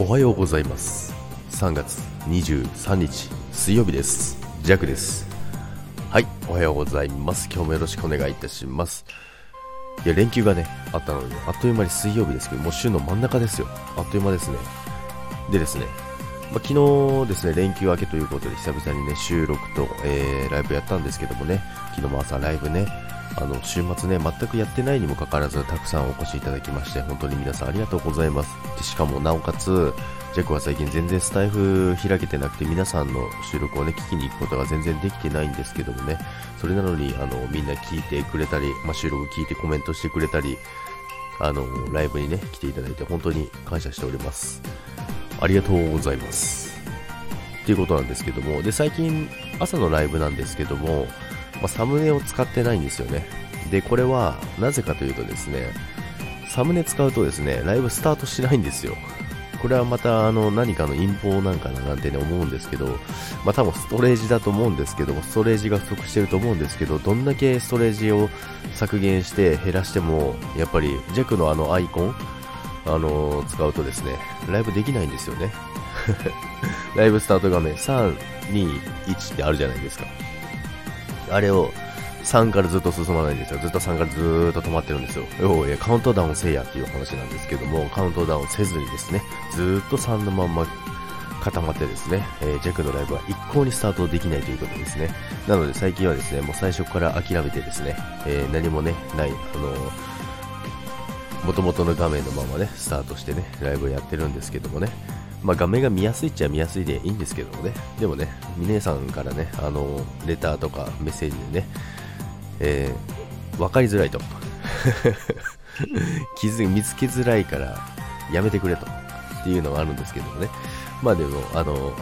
おはようございます。3月23日水曜日です。ジャックです。はいおはようございます。今日もよろしくお願いいたします。いや連休がねあったのであっという間に水曜日ですけどもう週の真ん中ですよ。あっという間ですね。でですねまあ、昨日ですね、連休明けということで久々にね、収録と、えー、ライブやったんですけどもね、昨日も朝ライブね、あの、週末ね、全くやってないにもかかわらず、たくさんお越しいただきまして、本当に皆さんありがとうございます。でしかも、なおかつ、ジャックは最近全然スタイフ開けてなくて、皆さんの収録をね、聞きに行くことが全然できてないんですけどもね、それなのに、あの、みんな聞いてくれたり、まあ、収録聞いてコメントしてくれたり、あの、ライブにね、来ていただいて本当に感謝しております。ありがとうございます。っていうことなんですけども、で、最近、朝のライブなんですけども、まあ、サムネを使ってないんですよね。で、これは、なぜかというとですね、サムネ使うとですね、ライブスタートしないんですよ。これはまたあの何かの陰謀なんかななんてね思うんですけど、まあ多分ストレージだと思うんですけどストレージが不足してると思うんですけど、どんだけストレージを削減して減らしても、やっぱり弱のあのアイコン、あのー、使うとですね、ライブできないんですよね。ライブスタート画面3、2、1ってあるじゃないですか。あれを3からずっと進まないんですよ。ずっと3からずっと止まってるんですよ。要はカウントダウンせいやっていう話なんですけども、カウントダウンせずにですね、ずっと3のまんま固まってですね、えー、ジャクのライブは一向にスタートできないということですね。なので最近はですね、もう最初から諦めてですね、えー、何もね、ない、あのー元々の画面のままね、スタートしてね、ライブをやってるんですけどもね、まあ、画面が見やすいっちゃ見やすいでいいんですけどもね、でもね、峰さんからね、あの、レターとかメッセージでね、えー、分かりづらいと。気づ見つけづらいからやめてくれとっていうのがあるんですけどもね。まあでも、あの、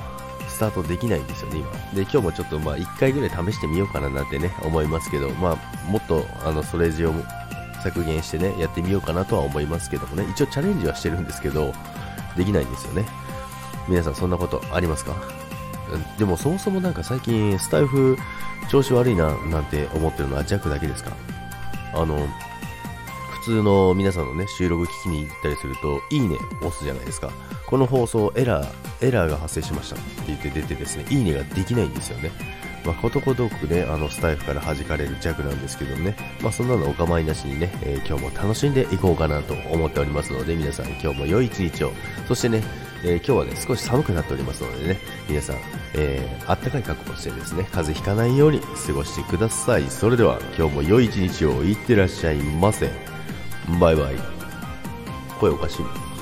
スタートできないんですよね、今。で、今日もちょっとまあ1回ぐらい試してみようかななんてね、思いますけど、まあ、もっとあのストレージを削減してね、やってみようかなとは思いますけどもね、一応チャレンジはしてるんですけど、できないんですよね。皆さんそんなことありますか？でもそもそもなんか最近スタイフ調子悪いななんて思ってるのは弱だけですか？あの、普通の皆さんのね、収録聞きに行ったりすると、いいね押すじゃないですか。この放送エラー、エラーが発生しましたって言って出てですね、いいねができないんですよね。まあ、ことごとくね、あの、スタイフから弾かれる弱なんですけどね、まあ、そんなのお構いなしにね、えー、今日も楽しんでいこうかなと思っておりますので、皆さん今日も良い一日を、そしてね、えー、今日はね、少し寒くなっておりますのでね、皆さん、えー、あったかい格好をしてですね、風邪ひかないように過ごしてください。それでは、今日も良い一日をいってらっしゃいませ。バイバイ。声おかしい。